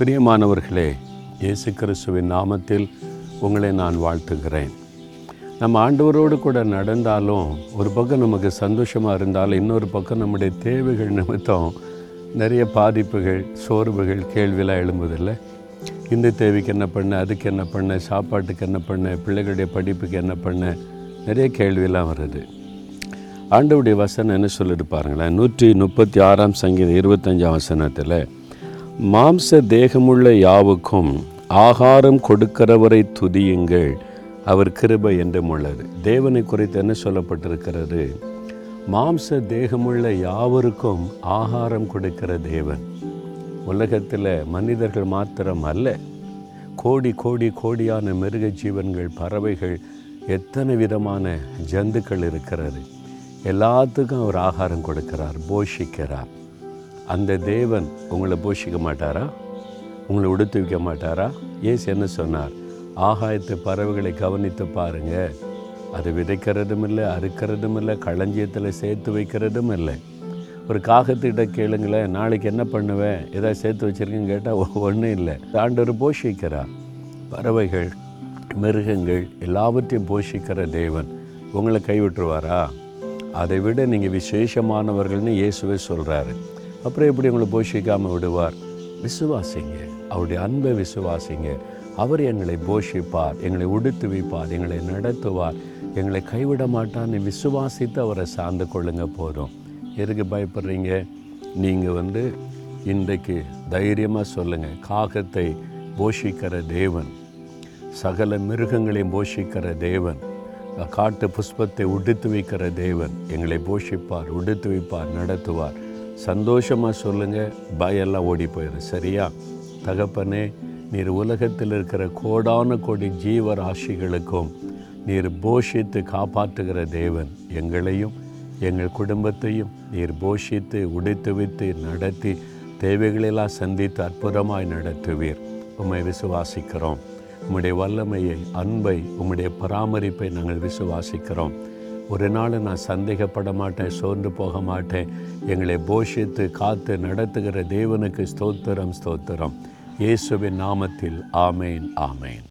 பிரியமானவர்களே இயேசு கிறிஸ்துவின் நாமத்தில் உங்களை நான் வாழ்த்துகிறேன். நம்ம ஆண்டவரோடு கூட நடந்தாலும் ஒரு பக்கம் நமக்கு சந்தோஷமாக இருந்தாலும் இன்னொரு பக்கம் நம்முடைய தேவைகள் நிமித்தம் நிறைய பாதிப்புகள் சோர்வுகள் கேள்வியெலாம் எழும்புதில்லை. இந்த தேவைக்கு என்ன பண்ண அதுக்கு என்ன பண்ண சாப்பாட்டுக்கு என்ன பண்ண பிள்ளைகளுடைய படிப்புக்கு என்ன பண்ண நிறைய கேள்வியெல்லாம் வருது. ஆண்டவுடைய வசனம் என்ன சொல்லிட்டு பாருங்களேன். நூற்றி முப்பத்தி ஆறாம் சங்கீதம் இருபத்தஞ்சாம் வசனத்தில் மாம்ச தேகமுள்ள யாவுக்கும் ஆகாரம் கொடுக்கிறவரை துதியுங்கள். அவர் கிருபை என்றும் உள்ளது. தேவனை குறித்து என்ன சொல்லப்பட்டிருக்கிறது? மாம்ச தேகமுள்ள யாவருக்கும் ஆகாரம் கொடுக்கிற தேவன். உலகத்தில் மனிதர்கள் மாத்திரம் அல்ல. கோடி கோடி கோடியான மிருக ஜீவன்கள் பறவைகள் எத்தனை விதமான ஜந்துக்கள் இருக்கிறது. எல்லாத்துக்கும் அவர் ஆகாரம் கொடுக்கிறார் போஷிக்கிறார். அந்த தேவன் உங்களை போஷிக்க மாட்டாரா? உங்களை உடுத்து வைக்க மாட்டாரா? ஏசு என்ன சொன்னார்? ஆகாயத்து பறவைகளை கவனித்து பாருங்க. அது விதைக்கிறதும் இல்லை அறுக்கிறதும் இல்லை களஞ்சியத்தில் சேர்த்து வைக்கிறதும் இல்லை. ஒரு காகத்திட்ட கேளுங்களேன் நாளைக்கு என்ன பண்ணுவேன்? ஏதாவது சேர்த்து வச்சுருக்கேன்னு கேட்டால் ஒன்றும் இல்லை. ஆண்டவர் போஷிக்கிறார். பறவைகள் மிருகங்கள் எல்லாவற்றையும் போஷிக்கிற தேவன் உங்களை கைவிட்டுருவாரா? அதை விட நீங்கள் விசேஷமானவர்கள்னு இயேசுவே சொல்கிறாரு அப்புறம் எப்படி உங்களை போஷிக்காமல் விடுவார்? விசுவாசிங்க. அவருடைய அன்பை விசுவாசிங்க. அவர் எங்களை போஷிப்பார். எங்களை உடுத்து வைப்பார். எங்களை நடத்துவார். எங்களை கைவிட மாட்டான்னு விசுவாசித்து அவரை சார்ந்து கொள்ளுங்க போதும். எதுக்கு பயப்படுறீங்க? நீங்கள் வந்து இன்றைக்கு தைரியமாக சொல்லுங்கள் காகத்தை போஷிக்கிற தேவன் சகல மிருகங்களையும் போஷிக்கிற தேவன் காட்டு புஷ்பத்தை உடுத்து வைக்கிற தேவன் எங்களை போஷிப்பார் உடுத்து வைப்பார் நடத்துவார். சந்தோஷமாக சொல்லுங்கள் பயெல்லாம் ஓடி போயிடும் சரியா? தகப்பனே நீர் உலகத்தில் இருக்கிற கோடான கோடி ஜீவராசிகளுக்கும் நீர் போஷித்து காப்பாற்றுகிற தேவன் எங்களையும் எங்கள் குடும்பத்தையும் நீர் போஷித்து உடைத்து வைத்து நடத்தி தேவைகளெல்லாம் சந்தித்து அற்புதமாய் நடத்துவீர். உம்மை விசுவாசிக்கிறோம். உம்முடைய வல்லமையை அன்பை உம்முடைய பராமரிப்பை நாங்கள் விசுவாசிக்கிறோம். ஒரு நாள் நான் சந்தேகப்பட மாட்டேன் சோர்ந்து போக மாட்டேன். எங்களை போஷித்து காத்து நடத்துகிற தேவனுக்கு ஸ்தோத்திரம் ஸ்தோத்திரம். இயேசுவின் நாமத்தில் ஆமேன் ஆமேன்.